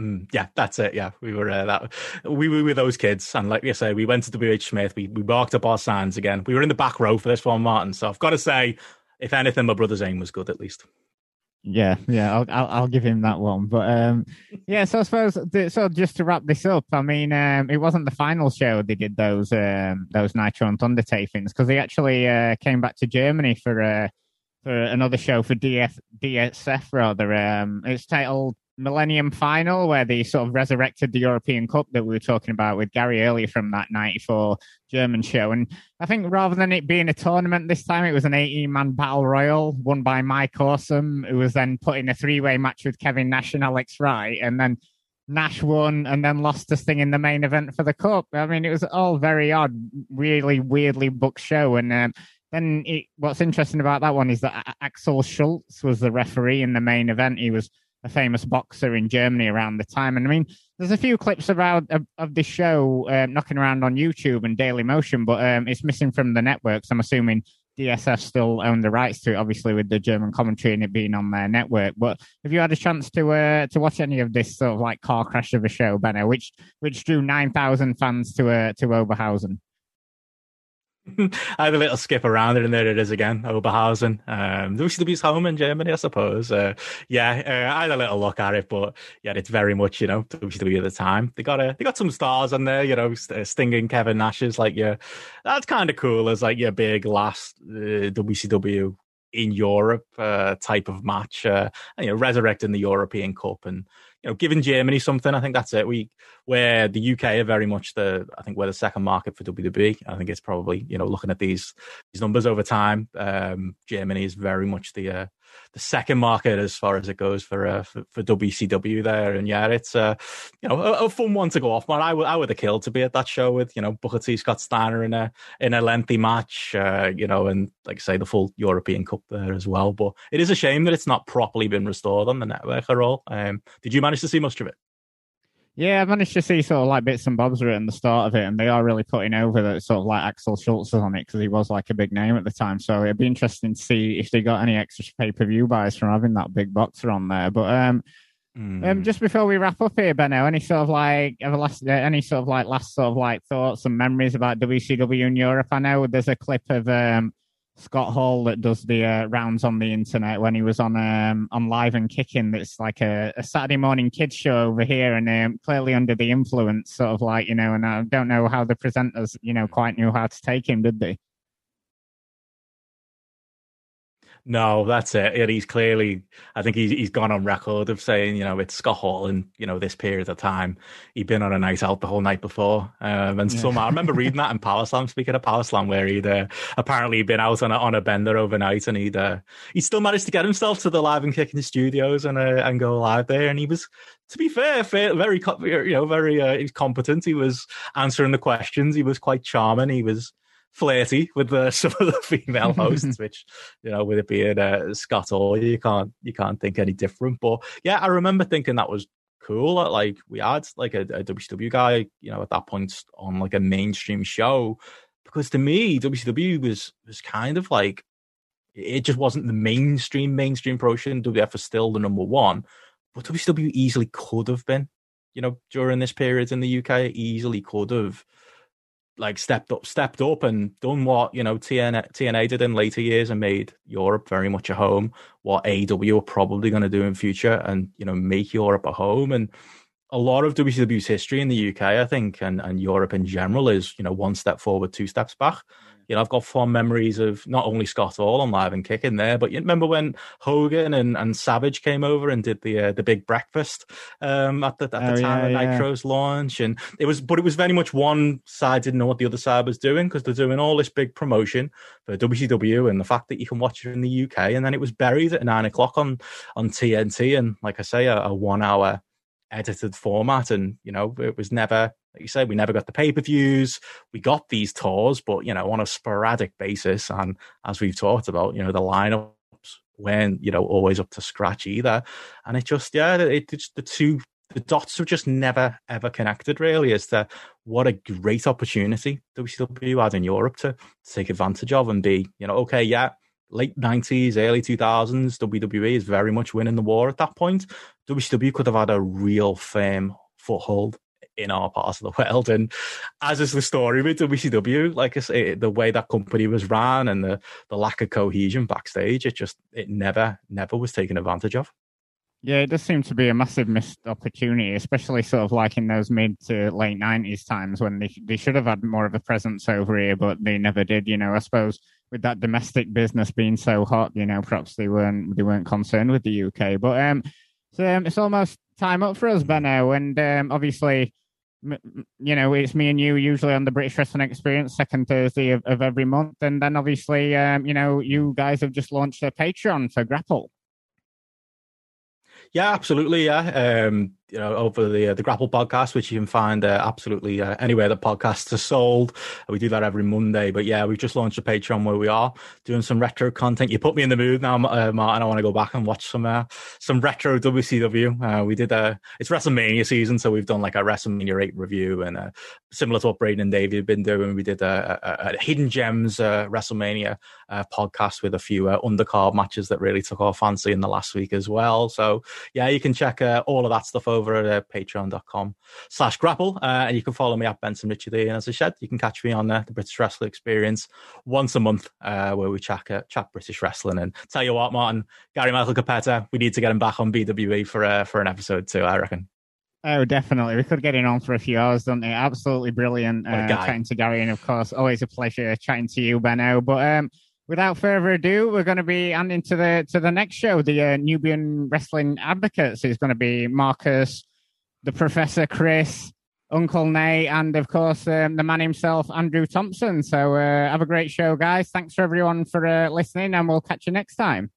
Mm, yeah, that's it. Yeah, we were uh, that. We we were those kids, and like I say, we went to WH Smith. We we marked up our signs again. We were in the back row for this one, Martin. So I've got to say, if anything, my brother's aim was good at least. Yeah, yeah, I'll, I'll I'll give him that one. But um, yeah, so I suppose so. Just to wrap this up, I mean, um, it wasn't the final show they did those um those Nitro and Thunder tapings because they actually uh, came back to Germany for uh for another show for DF DSF rather. Um, it's titled Millennium Final, where they sort of resurrected the European Cup that we were talking about with Gary earlier from that '94 German show. And I think rather than it being a tournament this time, it was an 18 man battle royal won by Mike Awesome, who was then put in a three way match with Kevin Nash and Alex Wright. And then Nash won and then lost this thing in the main event for the Cup. I mean, it was all very odd, really weirdly booked show. And um, then it, what's interesting about that one is that Axel Schulz was the referee in the main event. He was a famous boxer in Germany around the time. And I mean, there's a few clips around of, of this show um, knocking around on YouTube and Daily Motion, but um, it's missing from the networks. I'm assuming DSF still own the rights to it, obviously with the German commentary and it being on their network. But have you had a chance to uh, to watch any of this sort of like car crash of a show, Benno, which which drew nine thousand fans to uh, to Oberhausen? <laughs> I had a little skip around it, and there it is again, Oberhausen. Um, WCW's home in Germany, I suppose. Uh, yeah, uh, I had a little look at it, but yeah, it's very much you know WCW at the time. They got a, they got some stars on there, you know, uh, stinging Kevin Nash's like yeah, that's kind of cool as like your big last uh, WCW in Europe uh, type of match, uh, and, you know, resurrecting the European Cup and you know, giving Germany something. I think that's it. We where the UK are very much the I think we're the second market for WWE. I think it's probably you know looking at these these numbers over time, um, Germany is very much the uh, the second market as far as it goes for uh, for, for, WCW there. And yeah, it's uh, you know a, a, fun one to go off. Man, I would I would have killed to be at that show with you know Booker T, Scott Steiner in a in a lengthy match, uh, you know, and like I say the full European Cup there as well. But it is a shame that it's not properly been restored on the network at all. Um, did you manage to see much of it? Yeah, I managed to see sort of like bits and bobs at the start of it, and they are really putting over that sort of like Axel Schulz on it because he was like a big name at the time. So it'd be interesting to see if they got any extra pay per view buys from having that big boxer on there. But um, mm. um, just before we wrap up here, Benno, any sort of like everlast, uh, any sort of like last sort of like thoughts and memories about WCW in Europe? I know there's a clip of um Scott Hall that does the uh, rounds on the internet when he was on um, on Live and Kicking. That's like a, a Saturday morning kids show over here, and um, clearly under the influence, sort of like you know. And I don't know how the presenters, you know, quite knew how to take him, did they? No, that's it. And he's clearly, I think he's he's gone on record of saying, you know, it's Scott Hall and you know this period of time. He'd been on a night out the whole night before, um, and yeah. somehow I remember reading that <laughs> in Power Slam. Speaking of Power Slam, where he'd uh, apparently been out on a, on a bender overnight, and he'd uh, he still managed to get himself to the live and kicking studios and uh, and go live there. And he was, to be fair, fair very you know very uh, he was competent. He was answering the questions. He was quite charming. He was flirty with the, <laughs> some of the female hosts, <laughs> which you know, with it being uh, Scott Hall, you can't you can't think any different. But yeah, I remember thinking that was cool. Like we had like a, a WCW guy, you know, at that point on like a mainstream show, because to me, WCW was was kind of like it just wasn't the mainstream mainstream promotion. WF was still the number one, but WCW easily could have been. You know, during this period in the UK, easily could have like stepped up, stepped up, and done what you know TNA, TNA did in later years and made Europe very much a home. What AW are probably going to do in future, and you know make Europe a home. And a lot of WCW's history in the UK, I think, and and Europe in general is you know one step forward, two steps back you know, I've got fond memories of not only Scott Hall on Live and Kicking there, but you remember when Hogan and, and Savage came over and did the uh, the big breakfast um, at the at the oh, time yeah, of Nitro's yeah. launch, and it was, but it was very much one side didn't know what the other side was doing because they're doing all this big promotion for WCW and the fact that you can watch it in the UK, and then it was buried at nine o'clock on on TNT, and like I say, a, a one hour edited format, and you know, it was never like you said, we never got the pay per views. We got these tours, but you know, on a sporadic basis. And as we've talked about, you know, the lineups weren't, you know, always up to scratch either. And it just, yeah, it, it's the two, the dots have just never ever connected really as to what a great opportunity WCW had in Europe to, to take advantage of and be, you know, okay, yeah, late 90s, early 2000s, WWE is very much winning the war at that point. WCW could have had a real firm foothold in our part of the world. And as is the story with WCW, like I say, the way that company was ran and the, the lack of cohesion backstage, it just, it never, never was taken advantage of. Yeah, it does seem to be a massive missed opportunity, especially sort of like in those mid to late nineties times when they they should have had more of a presence over here, but they never did. You know, I suppose with that domestic business being so hot, you know, perhaps they weren't they weren't concerned with the UK. But um, so um, it's almost time up for us, Benno, and um, obviously you know, it's me and you usually on the British Wrestling Experience second Thursday of, of every month, and then obviously, um, you know, you guys have just launched a Patreon for Grapple. Yeah, absolutely. Yeah, um, you know, over the uh, the Grapple podcast, which you can find uh, absolutely uh, anywhere that podcasts are sold. We do that every Monday. But yeah, we've just launched a Patreon where we are doing some retro content. You put me in the mood now, uh, Martin. I want to go back and watch some uh, some retro WCW. Uh, we did a it's WrestleMania season, so we've done like a WrestleMania eight review and uh, similar to what Braden and David have been doing. We did a, a, a Hidden Gems uh, WrestleMania uh, podcast with a few uh, undercard matches that really took our fancy in the last week as well. So yeah, you can check uh, all of that stuff over at uh, patreon.com slash grapple. Uh, and you can follow me at Benson Richard. And as I said, you can catch me on uh, the British Wrestling Experience once a month uh, where we chat, uh, chat British wrestling. And tell you what, Martin, Gary Michael Cappetta, we need to get him back on BWE for, uh, for an episode too, I reckon. Oh, definitely. We could get in on for a few hours, don't they? Absolutely brilliant uh, chatting to Gary. And of course, always a pleasure chatting to you, Benno. But um, without further ado, we're going to be handing into the to the next show. The uh, Nubian Wrestling Advocates is going to be Marcus, the Professor Chris, Uncle Nate, and of course um, the man himself, Andrew Thompson. So uh, have a great show, guys. Thanks for everyone for uh, listening, and we'll catch you next time.